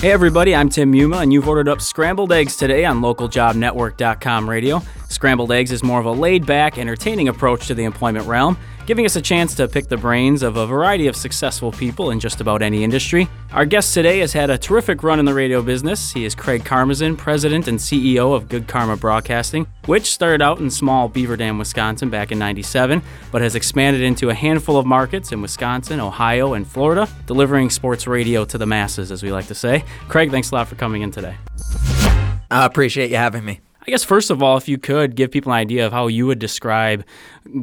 Hey everybody, I'm Tim Yuma, and you've ordered up scrambled eggs today on localjobnetwork.com radio. Scrambled eggs is more of a laid back, entertaining approach to the employment realm, giving us a chance to pick the brains of a variety of successful people in just about any industry. Our guest today has had a terrific run in the radio business. He is Craig Karmazin, President and CEO of Good Karma Broadcasting, which started out in small Beaver Dam, Wisconsin back in 97, but has expanded into a handful of markets in Wisconsin, Ohio, and Florida, delivering sports radio to the masses, as we like to say. Craig, thanks a lot for coming in today. I appreciate you having me. I guess first of all, if you could give people an idea of how you would describe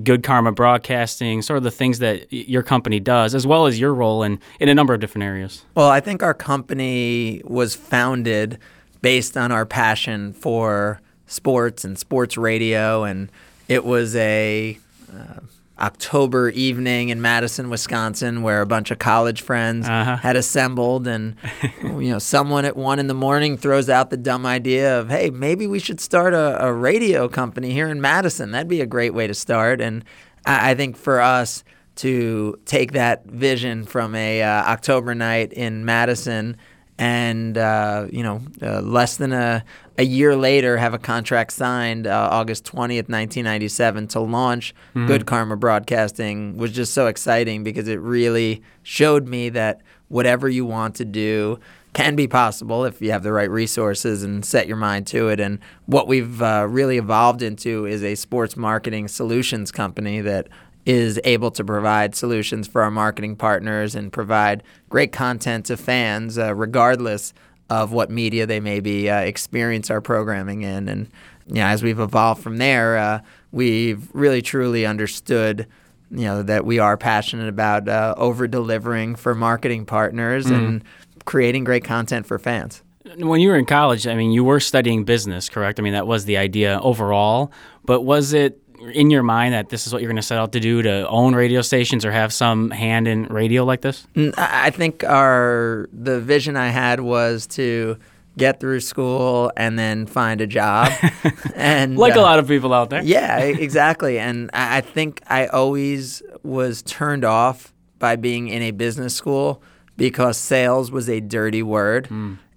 Good Karma Broadcasting, sort of the things that your company does, as well as your role in, in a number of different areas. Well, I think our company was founded based on our passion for sports and sports radio, and it was a uh, October evening in Madison, Wisconsin, where a bunch of college friends Uh-huh. had assembled, and you know, someone at one in the morning throws out the dumb idea of, "Hey, maybe we should start a, a radio company here in Madison. That'd be a great way to start." And I, I think for us to take that vision from a uh, October night in Madison and uh, you know uh, less than a, a year later have a contract signed uh, august 20th 1997 to launch good karma broadcasting was just so exciting because it really showed me that whatever you want to do can be possible if you have the right resources and set your mind to it. And what we've uh, really evolved into is a sports marketing solutions company that is able to provide solutions for our marketing partners and provide great content to fans, uh, regardless of what media they maybe uh, experience our programming in. And you know, as we've evolved from there, uh, we've really truly understood. You know that we are passionate about uh, over delivering for marketing partners and creating great content for fans. When you were in college, I mean, you were studying business, correct? I mean, that was the idea overall, but was it in your mind that this is what you're going to set out to do to own radio stations or have some hand in radio like this? I think our the vision I had was to get through school and then find a job, and Like a uh, lot of people out there. Yeah, exactly. And I I think I always was turned off by being in a business school because sales was a dirty word.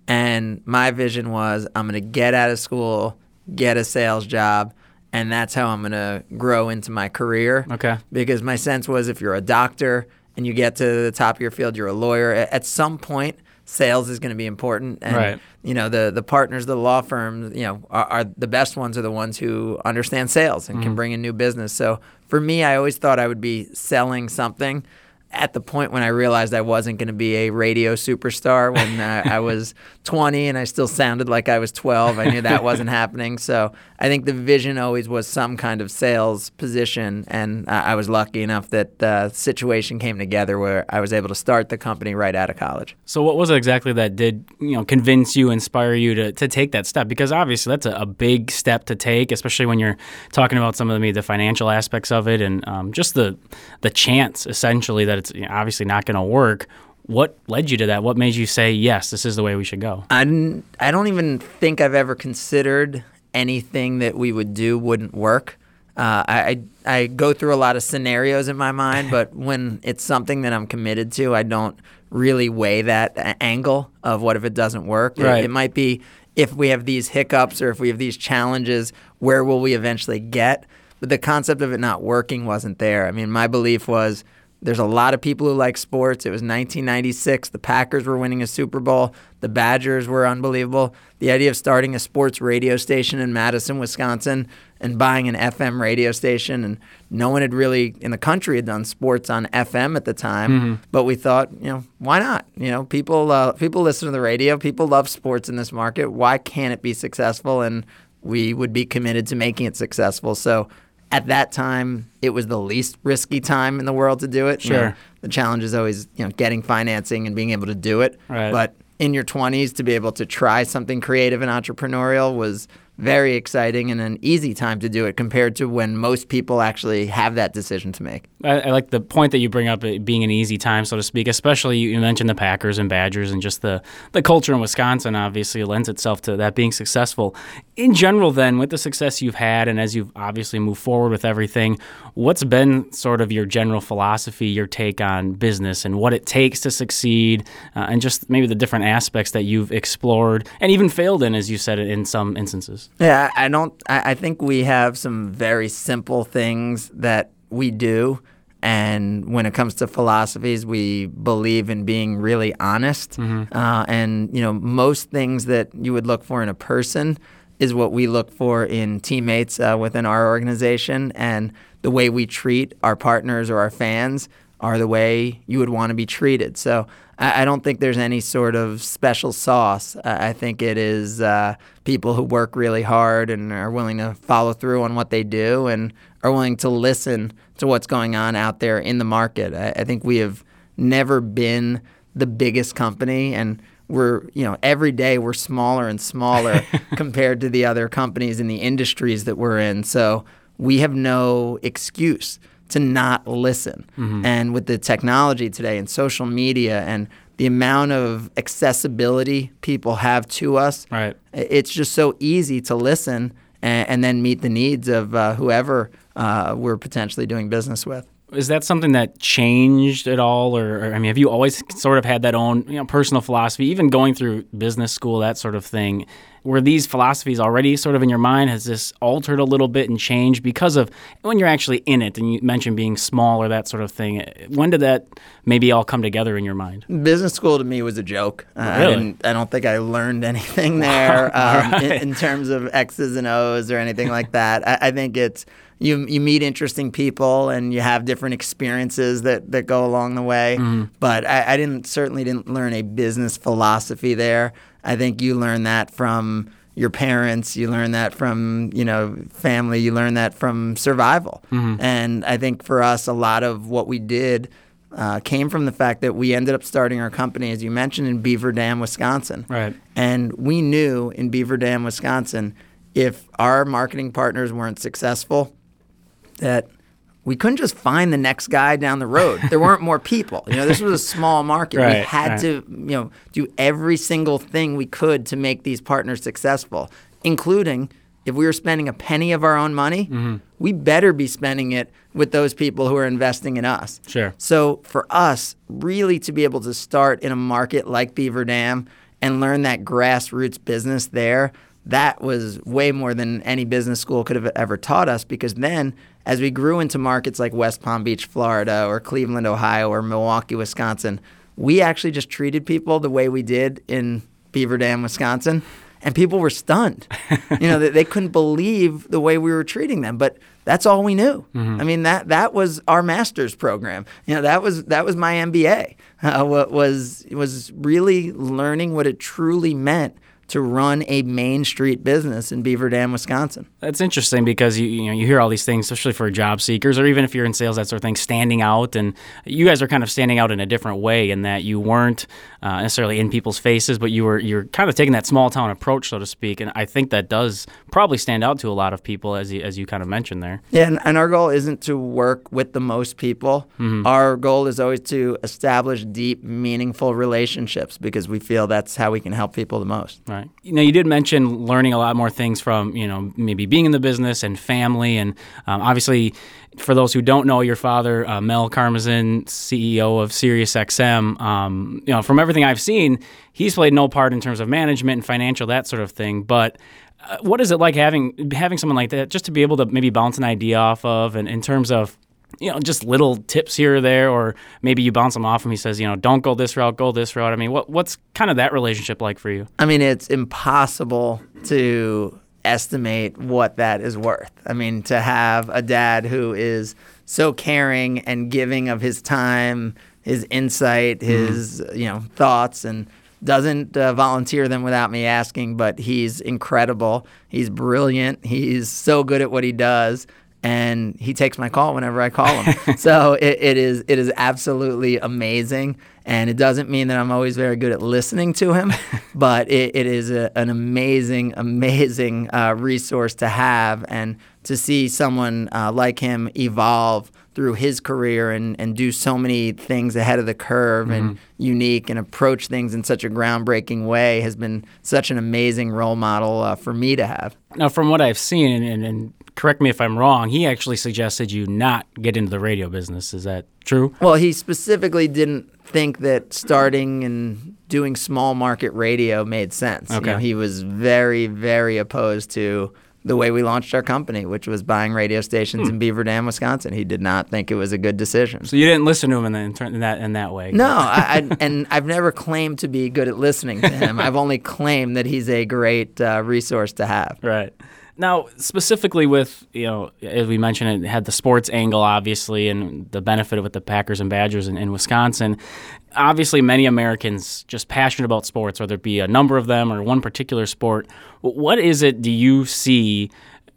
And my vision was I'm going to get out of school, get a sales job, and that's how I'm going to grow into my career. Okay. Because my sense was if you're a doctor and you get to the top of your field, you're a lawyer, at some point, sales is going to be important. And, Right. you know, the, the partners, of the law firms, you know, are, are the best ones are the ones who understand sales and can mm-hmm. bring in new business. So for me, I always thought I would be selling something. At the point when I realized I wasn't going to be a radio superstar when uh, I was 20 and I still sounded like I was 12, I knew that wasn't happening. So I think the vision always was some kind of sales position, and uh, I was lucky enough that the situation came together where I was able to start the company right out of college. So what was it exactly that did you know convince you, inspire you to, to take that step? Because obviously that's a, a big step to take, especially when you're talking about some of the, the financial aspects of it and um, just the the chance essentially that it's obviously not going to work. What led you to that? What made you say yes, this is the way we should go? I, didn't- I don't even think I've ever considered anything that we would do wouldn't work. Uh, I, I go through a lot of scenarios in my mind, but when it's something that I'm committed to, I don't really weigh that angle of what if it doesn't work. It- it might be if we have these hiccups or if we have these challenges, where will we eventually get? But the concept of it not working wasn't there. I mean, my belief was there's a lot of people who like sports. It was 1996. The Packers were winning a Super Bowl. The Badgers were unbelievable. The idea of starting a sports radio station in Madison, Wisconsin, and buying an FM radio station, and no one had really in the country had done sports on FM at the time. But we thought, you know, why not? You know, people uh, people listen to the radio. People love sports in this market. Why can't it be successful? And we would be committed to making it successful. So at that time, it was the least risky time in the world to do it. You know, Sure. the challenge is always, you know, getting financing and being able to do it. Right. But in your 20s, to be able to try something creative and entrepreneurial was very exciting and an easy time to do it compared to when most people actually have that decision to make. I, I like the point that you bring up, being an easy time, so to speak. Especially you mentioned the Packers and Badgers, and just the the culture in Wisconsin. Obviously, lends itself to that being successful. In general, then, with the success you've had, and as you've obviously moved forward with everything, what's been sort of your general philosophy, your take on business, and what it takes to succeed, uh, and just maybe the different aspects that you've explored and even failed in, as you said, in some instances. Yeah, I don't. I, I think we have some very simple things that we do. And when it comes to philosophies, we believe in being really honest. Mm-hmm. Uh, and, you know, most things that you would look for in a person is what we look for in teammates uh, within our organization. And the way we treat our partners or our fans are the way you would want to be treated. So I, I don't think there's any sort of special sauce. I think it is uh, people who work really hard and are willing to follow through on what they do and are willing to listen to what's going on out there in the market. I, I think we have never been the biggest company and we're you know every day we're smaller and smaller compared to the other companies in the industries that we're in so we have no excuse to not listen. Mm-hmm. And with the technology today and social media and the amount of accessibility people have to us, right. it's just so easy to listen and, and then meet the needs of uh, whoever uh, we're potentially doing business with. Is that something that changed at all, or, or, I mean, have you always sort of had that own you know, personal philosophy, even going through business school, that sort of thing? Were these philosophies already sort of in your mind? Has this altered a little bit and changed because of when you're actually in it? And you mentioned being small or that sort of thing. When did that maybe all come together in your mind? Business school to me was a joke. Uh, really? I, I, don't think I learned anything there um, right. in, in, terms of X's and O's or anything like that. I, I think it's you you meet interesting people and you have different experiences that, that go along the way. Mm-hmm. But I, I, didn't certainly didn't learn a business philosophy there. I think you learn that from your parents, you learn that from, you know, family, you learn that from survival. Mm-hmm. And I think for us, a lot of what we did uh, came from the fact that we ended up starting our company, as you mentioned, in Beaver Dam, Wisconsin. Right. And we knew in Beaver Dam, Wisconsin, if our marketing partners weren't successful, that – we couldn't just find the next guy down the road. There weren't more people. You know, this was a small market. Right, we had right. to, you know, do every single thing we could to make these partners successful, including if we were spending a penny of our own money, mm-hmm. we better be spending it with those people who are investing in us. Sure. So for us, really to be able to start in a market like Beaver Dam and learn that grassroots business there, that was way more than any business school could have ever taught us because then as we grew into markets like West Palm Beach, Florida, or Cleveland, Ohio, or Milwaukee, Wisconsin, we actually just treated people the way we did in Beaver Dam, Wisconsin, and people were stunned. you know, they, they, couldn't believe the way we were treating them, but that's all we knew. Mm-hmm. I mean, that that was our master's program. You know, that was that was my MBA. Uh, was was really learning what it truly meant to run a main street business in Beaver Dam, Wisconsin. That's interesting because you you know you hear all these things, especially for job seekers or even if you're in sales, that sort of thing, standing out. And you guys are kind of standing out in a different way in that you weren't uh, necessarily in people's faces, but you were you're kind of taking that small town approach, so to speak. And I think that does probably stand out to a lot of people, as you, as you kind of mentioned there. Yeah, and, and our goal isn't to work with the most people. Mm-hmm. Our goal is always to establish deep, meaningful relationships because we feel that's how we can help people the most. Right. You know, you did mention learning a lot more things from you know maybe being in the business and family, and um, obviously for those who don't know, your father, uh, Mel Karmazin, CEO of SiriusXM, um, you know, from everything I've seen, he's played no part in terms of management and financial, that sort of thing. But uh, what is it like having having someone like that just to be able to maybe bounce an idea off of, and in terms of you know, just little tips here or there, or maybe you bounce them off him. He says, you know, don't go this route, go this route. I mean, what what's kind of that relationship like for you? I mean, it's impossible to estimate what that is worth. I mean, to have a dad who is so caring and giving of his time, his insight, mm-hmm. his mm. you know thoughts, and doesn't uh, volunteer them without me asking. But he's incredible. He's brilliant. He's so good at what he does. And he takes my call whenever I call him. so it, it is it is absolutely amazing, and it doesn't mean that I'm always very good at listening to him, but it, it is a, an amazing, amazing uh, resource to have, and to see someone uh, like him evolve through his career and, and do so many things ahead of the curve mm-hmm. and unique and approach things in such a groundbreaking way has been such an amazing role model uh, for me to have. Now, from what I've seen, and, and, correct me if I'm wrong, he actually suggested you not get into the radio business. Is that true? Well, he specifically didn't think that starting and doing small market radio made sense. Okay. You know, he was very, very opposed to the way we launched our company, which was buying radio stations hmm. in Beaver Dam, Wisconsin. He did not think it was a good decision. So you didn't listen to him in, the, in that in that way. No, I, I, and I've never claimed to be good at listening to him. I've only claimed that he's a great uh, resource to have. Right. Now, specifically with, you know, as we mentioned, it had the sports angle, obviously, and the benefit with the Packers and Badgers in, in Wisconsin. Obviously, many Americans just passionate about sports, whether it be a number of them or one particular sport. What is it do you see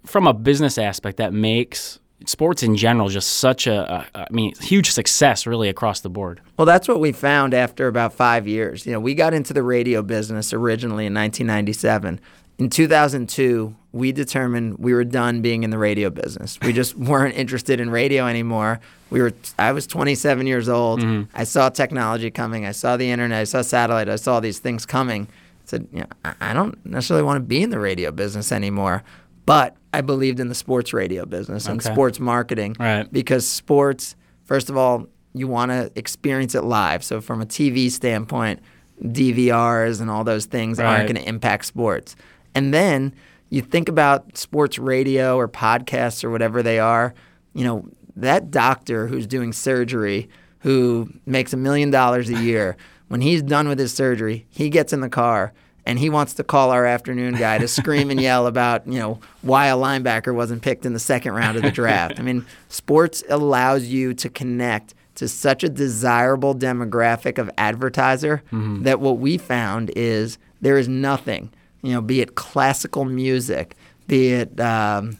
from a business aspect that makes sports in general just such a, a I mean, huge success really across the board? Well, that's what we found after about five years. You know, we got into the radio business originally in 1997. In 2002, we determined we were done being in the radio business. We just weren't interested in radio anymore. We were I was 27 years old. Mm-hmm. I saw technology coming. I saw the internet. I saw satellite. I saw these things coming. I said, you know, I don't necessarily want to be in the radio business anymore, but I believed in the sports radio business and okay. sports marketing right. because sports, first of all, you want to experience it live. So from a TV standpoint, DVRs and all those things right. aren't going to impact sports. And then you think about sports radio or podcasts or whatever they are, you know, that doctor who's doing surgery who makes a million dollars a year, when he's done with his surgery, he gets in the car and he wants to call our afternoon guy to scream and yell about, you know, why a linebacker wasn't picked in the second round of the draft. I mean, sports allows you to connect to such a desirable demographic of advertiser mm-hmm. that what we found is there is nothing – you know, be it classical music, be it um,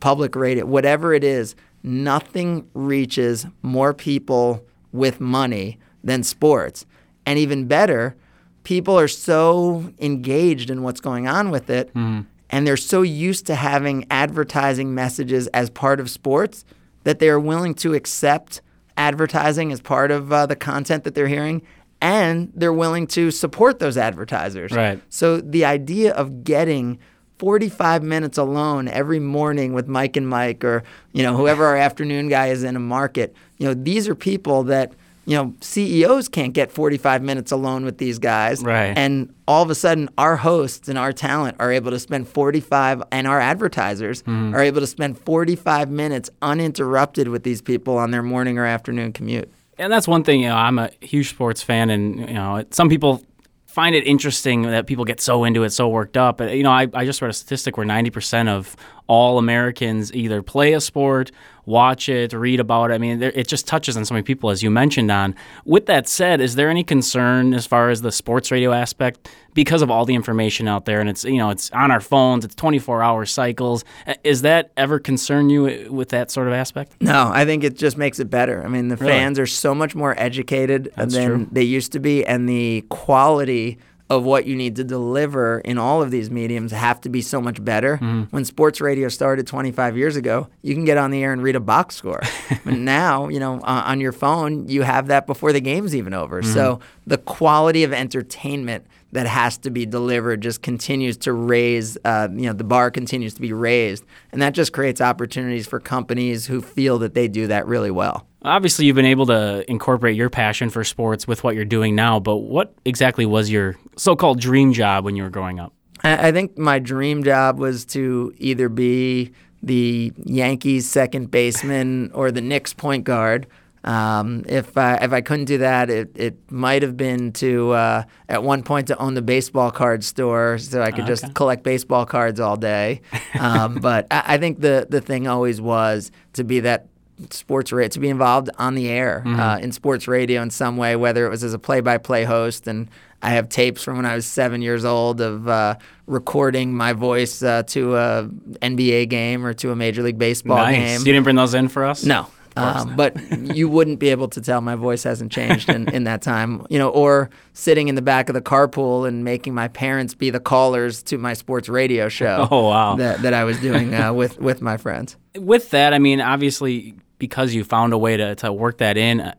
public radio, whatever it is, nothing reaches more people with money than sports. And even better, people are so engaged in what's going on with it, mm. and they're so used to having advertising messages as part of sports that they are willing to accept advertising as part of uh, the content that they're hearing and they're willing to support those advertisers. Right. So the idea of getting 45 minutes alone every morning with Mike and Mike or you know whoever our afternoon guy is in a market, you know, these are people that you know, CEOs can't get 45 minutes alone with these guys. Right. And all of a sudden, our hosts and our talent are able to spend 45, and our advertisers mm-hmm. are able to spend 45 minutes uninterrupted with these people on their morning or afternoon commute and that's one thing. You know, I'm a huge sports fan, and you know, some people find it interesting that people get so into it, so worked up. But You know, I, I just read a statistic where 90% of all Americans either play a sport watch it, read about it. I mean, it just touches on so many people, as you mentioned. On with that said, is there any concern as far as the sports radio aspect because of all the information out there, and it's you know it's on our phones, it's 24 hour cycles. Uh, is that ever concern you with that sort of aspect? No, I think it just makes it better. I mean, the really? fans are so much more educated That's than true. they used to be, and the quality of what you need to deliver in all of these mediums have to be so much better. Mm-hmm. When sports radio started 25 years ago, you can get on the air and read a box score. but now, you know, uh, on your phone, you have that before the game's even over. Mm-hmm. So the quality of entertainment that has to be delivered just continues to raise, uh, you know, the bar continues to be raised. And that just creates opportunities for companies who feel that they do that really well. Obviously, you've been able to incorporate your passion for sports with what you're doing now, but what exactly was your so called dream job when you were growing up? I think my dream job was to either be the Yankees second baseman or the Knicks point guard. Um, if I, if I couldn't do that, it, it might have been to uh, at one point to own the baseball card store, so I could okay. just collect baseball cards all day. Um, but I, I, think the the thing always was to be that sports radio, to be involved on the air Mm-hmm. uh, in sports radio in some way, whether it was as a play-by-play host, and I have tapes from when I was seven years old of uh, recording my voice uh, to a NBA game or to a Major League Baseball nice. game. You didn't bring those in for us? No. Um, but you wouldn't be able to tell my voice hasn't changed in, in that time, you know, or sitting in the back of the carpool and making my parents be the callers to my sports radio show. Oh, wow. That, that I was doing uh, with with my friends. With that, I mean, obviously, because you found a way to, to work that in, uh,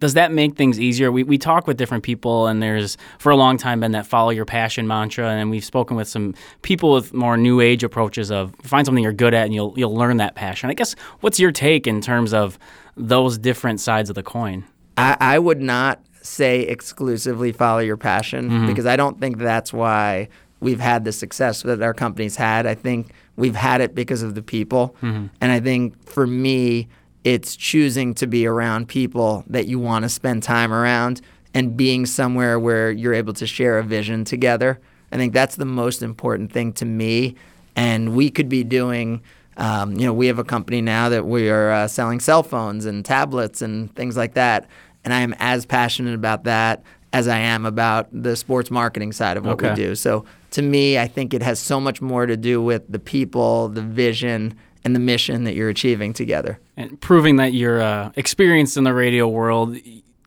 does that make things easier? We, we talk with different people, and there's for a long time been that follow your passion mantra, and we've spoken with some people with more new age approaches of find something you're good at, and you'll you'll learn that passion. I guess what's your take in terms of those different sides of the coin? I, I would not say exclusively follow your passion because I don't think that's why we've had the success that our company's had. I think we've had it because of the people. And I think for me, it's choosing to be around people that you want to spend time around and being somewhere where you're able to share a vision together. I think that's the most important thing to me. And we could be doing um, you know, we have a company now that we are uh, selling cell phones and tablets and things like that. And I am as passionate about that as I am about the sports marketing side of what Okay. we do. So to me, I think it has so much more to do with the people, the vision, and the mission that you're achieving together. and proving that you're uh, experienced in the radio world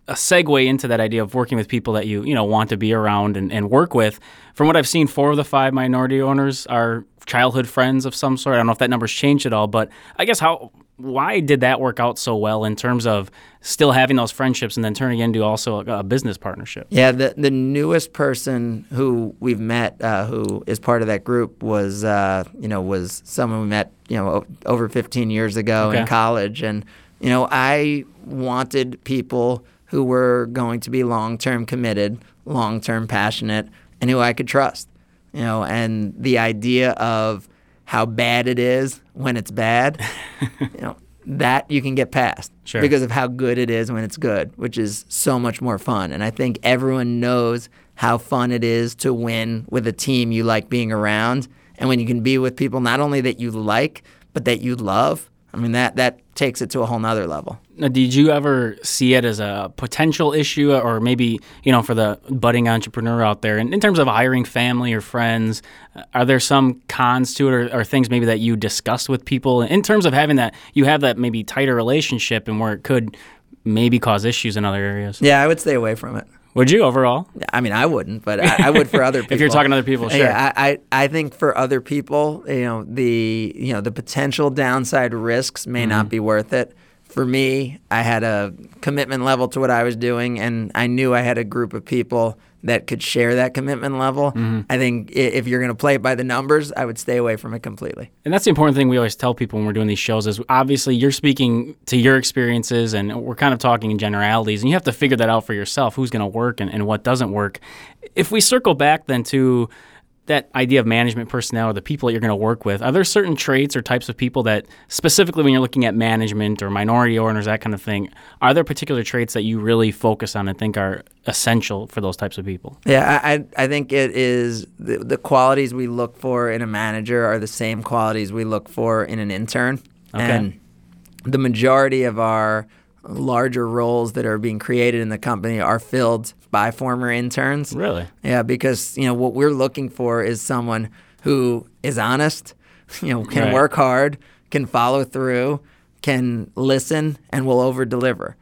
a segue into that idea of working with people that you you know want to be around and, and work with from what i've seen four of the five minority owners are childhood friends of some sort i don't know if that number's changed at all but i guess how why did that work out so well in terms of still having those friendships and then turning into also a, a business partnership Yeah, the the newest person who we've met, uh, who is part of that group, was uh, you know was someone we met you know o- over 15 years ago Okay. in college, and you know I wanted people who were going to be long term committed, long term passionate, and who I could trust. You know, and the idea of how bad it is when it's bad, you know, that you can get past Sure. because of how good it is when it's good, which is so much more fun. And I think everyone knows how fun it is to win with a team you like being around. And when you can be with people not only that you like, but that you love, I mean, that, that takes it to a whole nother level. Now, did you ever see it as a potential issue, or maybe you know, for the budding entrepreneur out there, in, in terms of hiring family or friends, uh, are there some cons to it, or, or things maybe that you discussed with people in terms of having that you have that maybe tighter relationship, and where it could maybe cause issues in other areas? Yeah, I would stay away from it. Would you overall? I mean, I wouldn't, but I, I would for other people. If you're talking to other people, sure. Yeah, I, I, I think for other people, you know, the you know the potential downside risks may Mm-hmm. not be worth it. For me, I had a commitment level to what I was doing, and I knew I had a group of people that could share that commitment level. Mm-hmm. I think if you're going to play it by the numbers, I would stay away from it completely. And that's the important thing we always tell people when we're doing these shows is obviously you're speaking to your experiences and we're kind of talking in generalities and you have to figure that out for yourself who's going to work and, and what doesn't work. If we circle back then to that idea of management personnel or the people that you're going to work with, are there certain traits or types of people that specifically when you're looking at management or minority owners, that kind of thing, are there particular traits that you really focus on and think are essential for those types of people? Yeah, I, I think it is the, the qualities we look for in a manager are the same qualities we look for in an intern. Okay. And the majority of our larger roles that are being created in the company are filled by former interns. Really? Yeah, because you know what we're looking for is someone who is honest, you know, can Right. work hard, can follow through, can listen, and will over deliver.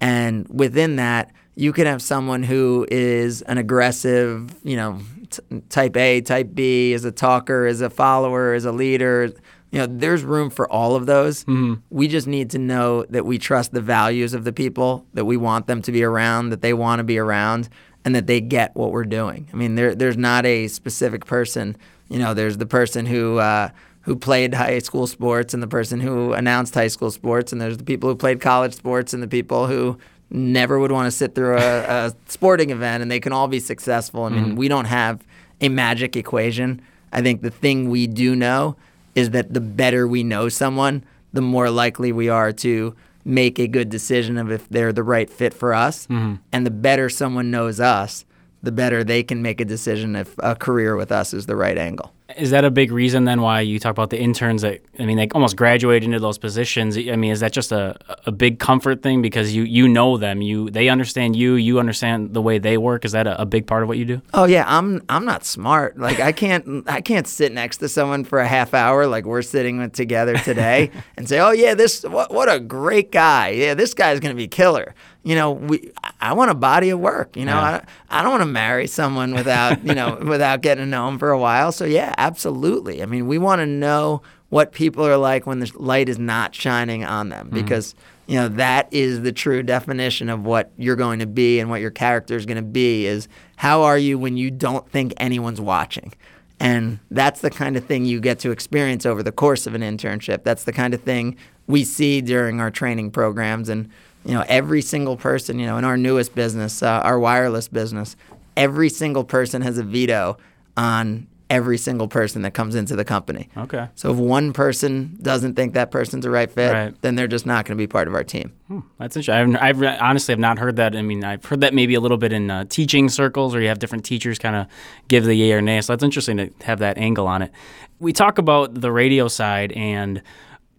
And within that, you can have someone who is an aggressive, you know, t- type A, type B, is a talker, is a follower, is a leader. You know, there's room for all of those. We just need to know that we trust the values of the people, that we want them to be around, that they want to be around, and that they get what we're doing. I mean, there, there's not a specific person. You know, there's the person who uh, who played high school sports, and the person who announced high school sports, and there's the people who played college sports, and the people who never would want to sit through a, a sporting event, and they can all be successful. I mean, we don't have a magic equation. I think the thing we do know is that the better we know someone, the more likely we are to make a good decision of if they're the right fit for us. Mm-hmm. And the better someone knows us, the better they can make a decision if a career with us is the right angle. Is that a big reason then why you talk about the interns that I mean they almost graduate into those positions? I mean, is that just a, a big comfort thing because you you know them, you they understand you, you understand the way they work? Is that a, a big part of what you do? Oh yeah, I'm I'm not smart. Like I can't I can't sit next to someone for a half hour like we're sitting together today and say, "Oh yeah, this what what a great guy. Yeah, this guy's going to be killer." you know, we I want a body of work. You know, yeah. I I don't want to marry someone without you know without getting to know them for a while. So yeah, absolutely. I mean, we want to know what people are like when the light is not shining on them mm-hmm. because you know that is the true definition of what you're going to be and what your character is going to be is how are you when you don't think anyone's watching and that's the kind of thing you get to experience over the course of an internship that's the kind of thing we see during our training programs and you know, every single person, you know, in our newest business, uh, our wireless business, every single person has a veto on every single person that comes into the company. Okay. So if one person doesn't think that person's a right fit, right. then they're just not going to be part of our team. Hmm, that's interesting. I've, I've, honestly have not heard that. I mean, I've heard that maybe a little bit in uh, teaching circles where you have different teachers kind of give the yay or nay. So that's interesting to have that angle on it. We talk about the radio side and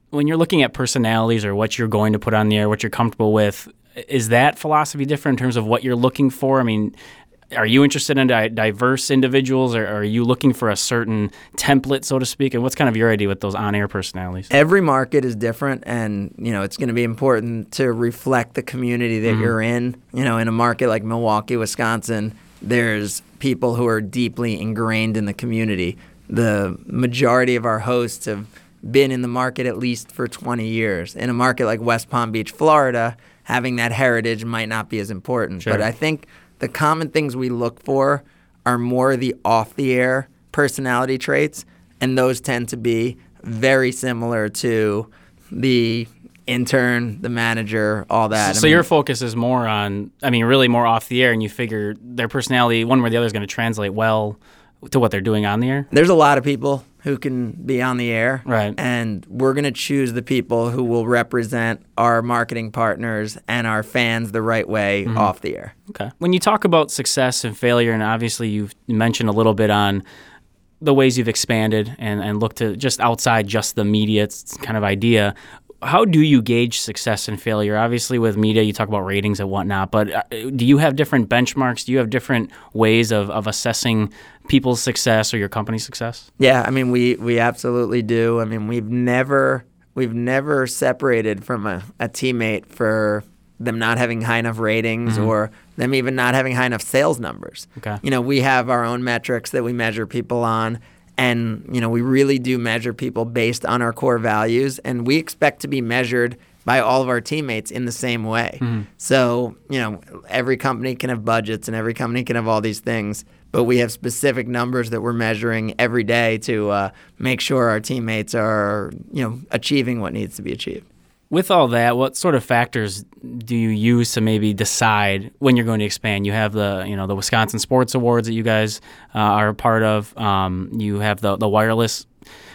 when you're looking at personalities or what you're going to put on the air, what you're comfortable with, is that philosophy different in terms of what you're looking for? I mean, are you interested in di- diverse individuals or are you looking for a certain template so to speak and what's kind of your idea with those on-air personalities every market is different and you know it's going to be important to reflect the community that mm-hmm. you're in you know in a market like milwaukee wisconsin there's people who are deeply ingrained in the community the majority of our hosts have been in the market at least for 20 years. In a market like West Palm Beach, Florida, having that heritage might not be as important. Sure. But I think the common things we look for are more the off the air personality traits, and those tend to be very similar to the intern, the manager, all that. So, I mean, your focus is more on, I mean, really more off the air, and you figure their personality, one way or the other, is going to translate well to what they're doing on the air? There's a lot of people who can be on the air. Right. And we're going to choose the people who will represent our marketing partners and our fans the right way mm-hmm. off the air. Okay. When you talk about success and failure, and obviously you've mentioned a little bit on the ways you've expanded and, and looked to just outside just the media kind of idea how do you gauge success and failure? Obviously, with media, you talk about ratings and whatnot, but uh, do you have different benchmarks? Do you have different ways of, of assessing people's success or your company's success? Yeah, I mean, we we absolutely do. I mean, we've never we've never separated from a, a teammate for them not having high enough ratings mm-hmm. or them even not having high enough sales numbers. Okay. You know, we have our own metrics that we measure people on and, you know, we really do measure people based on our core values, and we expect to be measured by all of our teammates in the same way. Mm-hmm. So, you know, every company can have budgets and every company can have all these things, but we have specific numbers that we're measuring every day to uh, make sure our teammates are, you know, achieving what needs to be achieved. With all that, what sort of factors do you use to maybe decide when you're going to expand? You have the you know the Wisconsin Sports Awards that you guys uh, are a part of. Um, you have the the wireless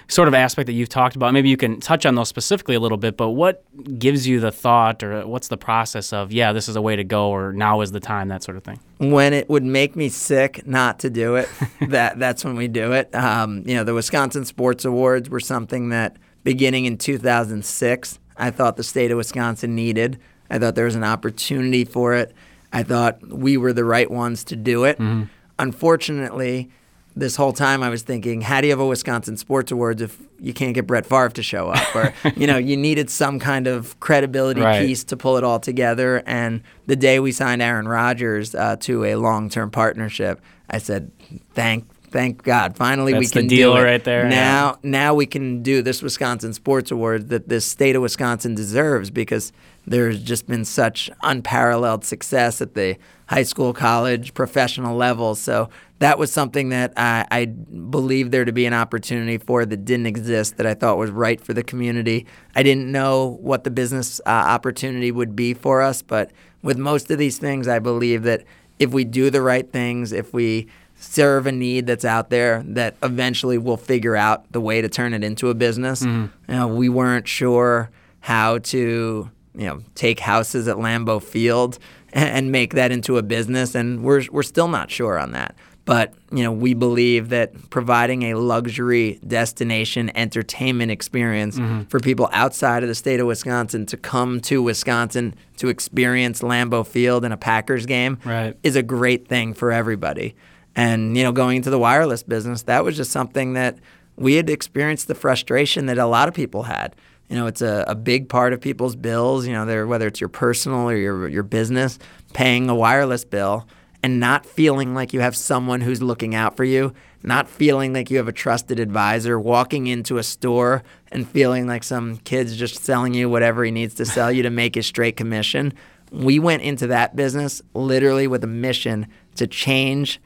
sort of aspect that you've talked about. Maybe you can touch on those specifically a little bit. But what gives you the thought, or what's the process of yeah, this is a way to go, or now is the time, that sort of thing? When it would make me sick not to do it, that that's when we do it. Um, you know, the Wisconsin Sports Awards were something that beginning in 2006 I thought the state of Wisconsin needed. I thought there was an opportunity for it. I thought we were the right ones to do it. Mm-hmm. Unfortunately, this whole time I was thinking, how do you have a Wisconsin Sports Awards if you can't get Brett Favre to show up? Or, you know, you needed some kind of credibility right. piece to pull it all together. And the day we signed Aaron Rodgers uh, to a long term partnership, I said, thank thank God. Finally, That's we can the deal do it. right there. Now, yeah. now we can do this Wisconsin Sports Award that this state of Wisconsin deserves because there's just been such unparalleled success at the high school, college, professional level. So that was something that I, I believed there to be an opportunity for that didn't exist that I thought was right for the community. I didn't know what the business uh, opportunity would be for us, but with most of these things, I believe that if we do the right things, if we serve a need that's out there that eventually we'll figure out the way to turn it into a business. Mm-hmm. You know, we weren't sure how to, you know, take houses at Lambeau Field and, and make that into a business, and we're we're still not sure on that. But you know, we believe that providing a luxury destination entertainment experience mm-hmm. for people outside of the state of Wisconsin to come to Wisconsin to experience Lambeau Field in a Packers game right. is a great thing for everybody. And you know, going into the wireless business, that was just something that we had experienced the frustration that a lot of people had. You know, it's a, a big part of people's bills. You know, whether it's your personal or your your business, paying a wireless bill and not feeling like you have someone who's looking out for you, not feeling like you have a trusted advisor, walking into a store and feeling like some kid's just selling you whatever he needs to sell you to make his straight commission. We went into that business literally with a mission to change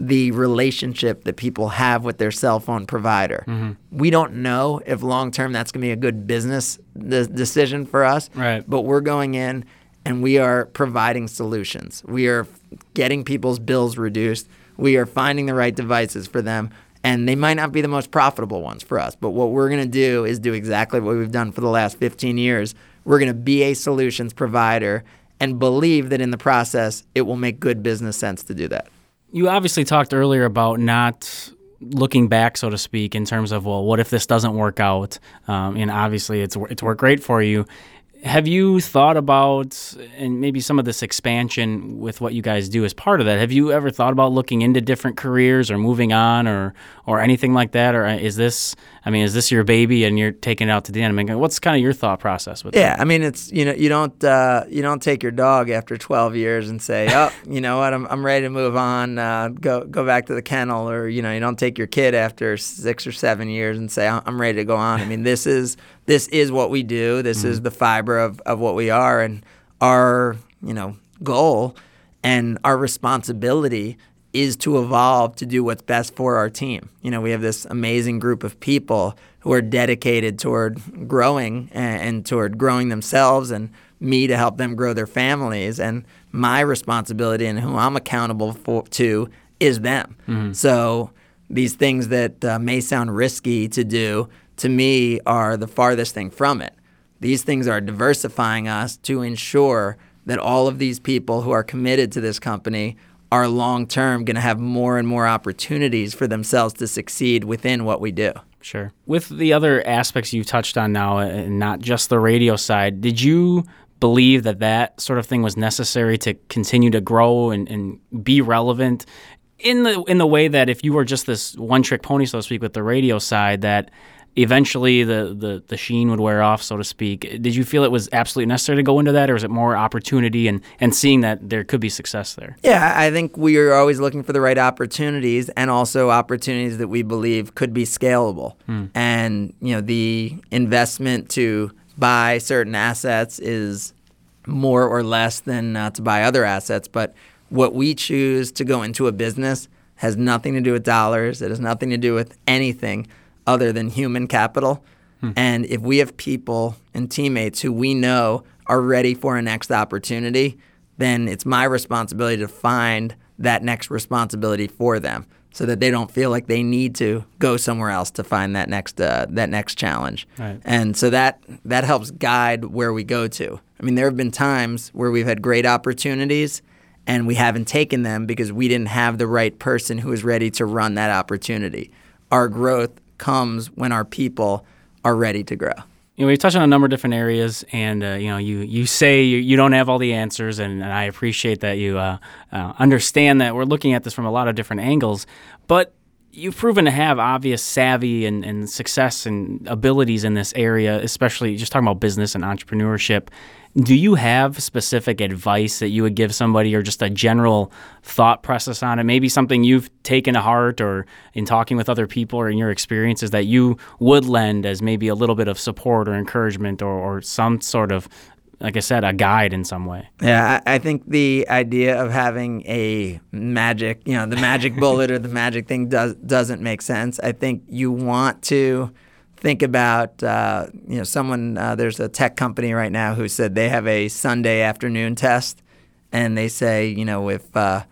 the relationship that people have with their cell phone provider. Mm-hmm. We don't know if long term that's going to be a good business de- decision for us. Right. But we're going in and we are providing solutions. We are getting people's bills reduced. We are finding the right devices for them. And they might not be the most profitable ones for us, but what we're going to do is do exactly what we've done for the last 15 years. We're going to be a solutions provider and believe that in the process, it will make good business sense to do that you obviously talked earlier about not looking back, so to speak, in terms of well, what if this doesn't work out? Um, and obviously, it's it's worked great for you. Have you thought about, and maybe some of this expansion with what you guys do as part of that? Have you ever thought about looking into different careers or moving on or or anything like that? Or is this, I mean, is this your baby and you're taking it out to the end? I mean, what's kind of your thought process with yeah, that? Yeah, I mean, it's you know, you don't uh, you don't take your dog after 12 years and say, oh, you know what, I'm I'm ready to move on, uh, go go back to the kennel, or you know, you don't take your kid after six or seven years and say, I'm ready to go on. I mean, this is this is what we do. This mm-hmm. is the fiber of, of what we are. And our, you know, goal and our responsibility is to evolve to do what's best for our team. You know, we have this amazing group of people who are dedicated toward growing and, and toward growing themselves and me to help them grow their families. And my responsibility and who I'm accountable for to is them. Mm-hmm. So these things that uh, may sound risky to do to me are the farthest thing from it. These things are diversifying us to ensure that all of these people who are committed to this company are long term going to have more and more opportunities for themselves to succeed within what we do. Sure. With the other aspects you touched on now, uh, and not just the radio side, did you believe that that sort of thing was necessary to continue to grow and, and be relevant in the in the way that if you were just this one trick pony, so to speak, with the radio side, that eventually the, the, the sheen would wear off, so to speak. Did you feel it was absolutely necessary to go into that, or is it more opportunity and, and seeing that there could be success there? Yeah, I think we are always looking for the right opportunities and also opportunities that we believe could be scalable. Hmm. And, you know, the investment to buy certain assets is more or less than uh, to buy other assets. But what we choose to go into a business has nothing to do with dollars, it has nothing to do with anything other than human capital. Hmm. And if we have people and teammates who we know are ready for a next opportunity, then it's my responsibility to find that next responsibility for them so that they don't feel like they need to go somewhere else to find that next uh, that next challenge. Right. And so that that helps guide where we go to. I mean, there have been times where we've had great opportunities and we haven't taken them because we didn't have the right person who was ready to run that opportunity. Our growth comes when our people are ready to grow. You know, we touched on a number of different areas, and uh, you know, you you say you, you don't have all the answers, and, and I appreciate that you uh, uh, understand that we're looking at this from a lot of different angles. But you've proven to have obvious savvy and, and success and abilities in this area, especially just talking about business and entrepreneurship. Do you have specific advice that you would give somebody or just a general thought process on it? Maybe something you've taken to heart or in talking with other people or in your experiences that you would lend as maybe a little bit of support or encouragement or, or some sort of like I said, a guide in some way. Yeah, I, think the idea of having a magic, you know, the magic bullet or the magic thing does doesn't make sense. I think you want to think about, uh, you know, someone. Uh, there's a tech company right now who said they have a Sunday afternoon test, and they say, you know, if uh,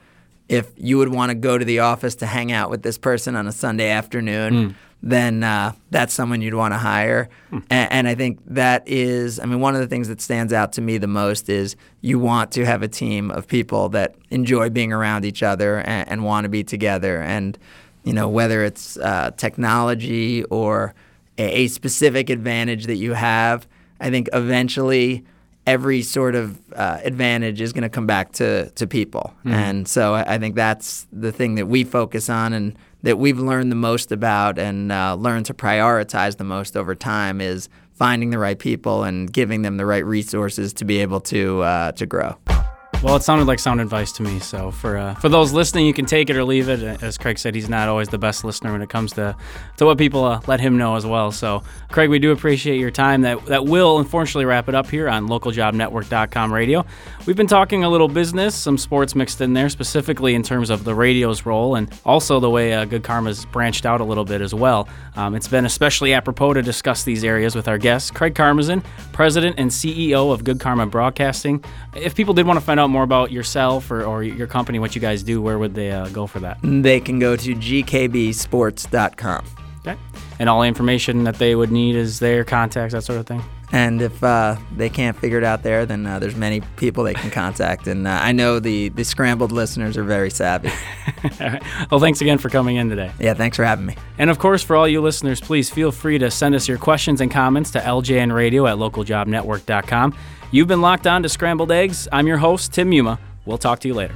if you would want to go to the office to hang out with this person on a Sunday afternoon, mm. then uh, that's someone you'd want to hire. Mm. And, and, I think that is, I mean, one of the things that stands out to me the most is you want to have a team of people that enjoy being around each other and, and want to be together. And, you know, whether it's uh, technology or a, specific advantage that you have, I think eventually every sort of uh, advantage is going to come back to, to people. Mm. And so I think that's the thing that we focus on and that we've learned the most about and uh, learned to prioritize the most over time is finding the right people and giving them the right resources to be able to uh, to grow. Well, it sounded like sound advice to me. So for uh, for those listening, you can take it or leave it. As Craig said, he's not always the best listener when it comes to to what people uh, let him know as well. So Craig, we do appreciate your time. That that will unfortunately wrap it up here on LocalJobNetwork.com radio. We've been talking a little business, some sports mixed in there, specifically in terms of the radio's role and also the way uh, Good Karma's branched out a little bit as well. Um, it's been especially apropos to discuss these areas with our guest, Craig Karmazin, President and CEO of Good Karma Broadcasting. If people did want to find out more about yourself or, or your company, what you guys do, where would they uh, go for that? They can go to gkbsports.com. Okay. And all the information that they would need is their contacts, that sort of thing? And if uh, they can't figure it out there, then uh, there's many people they can contact. And uh, I know the, the scrambled listeners are very savvy. Well, thanks again for coming in today. Yeah, thanks for having me. And of course, for all you listeners, please feel free to send us your questions and comments to ljnradio at localjobnetwork.com. You've been locked on to Scrambled Eggs. I'm your host, Tim Yuma. We'll talk to you later.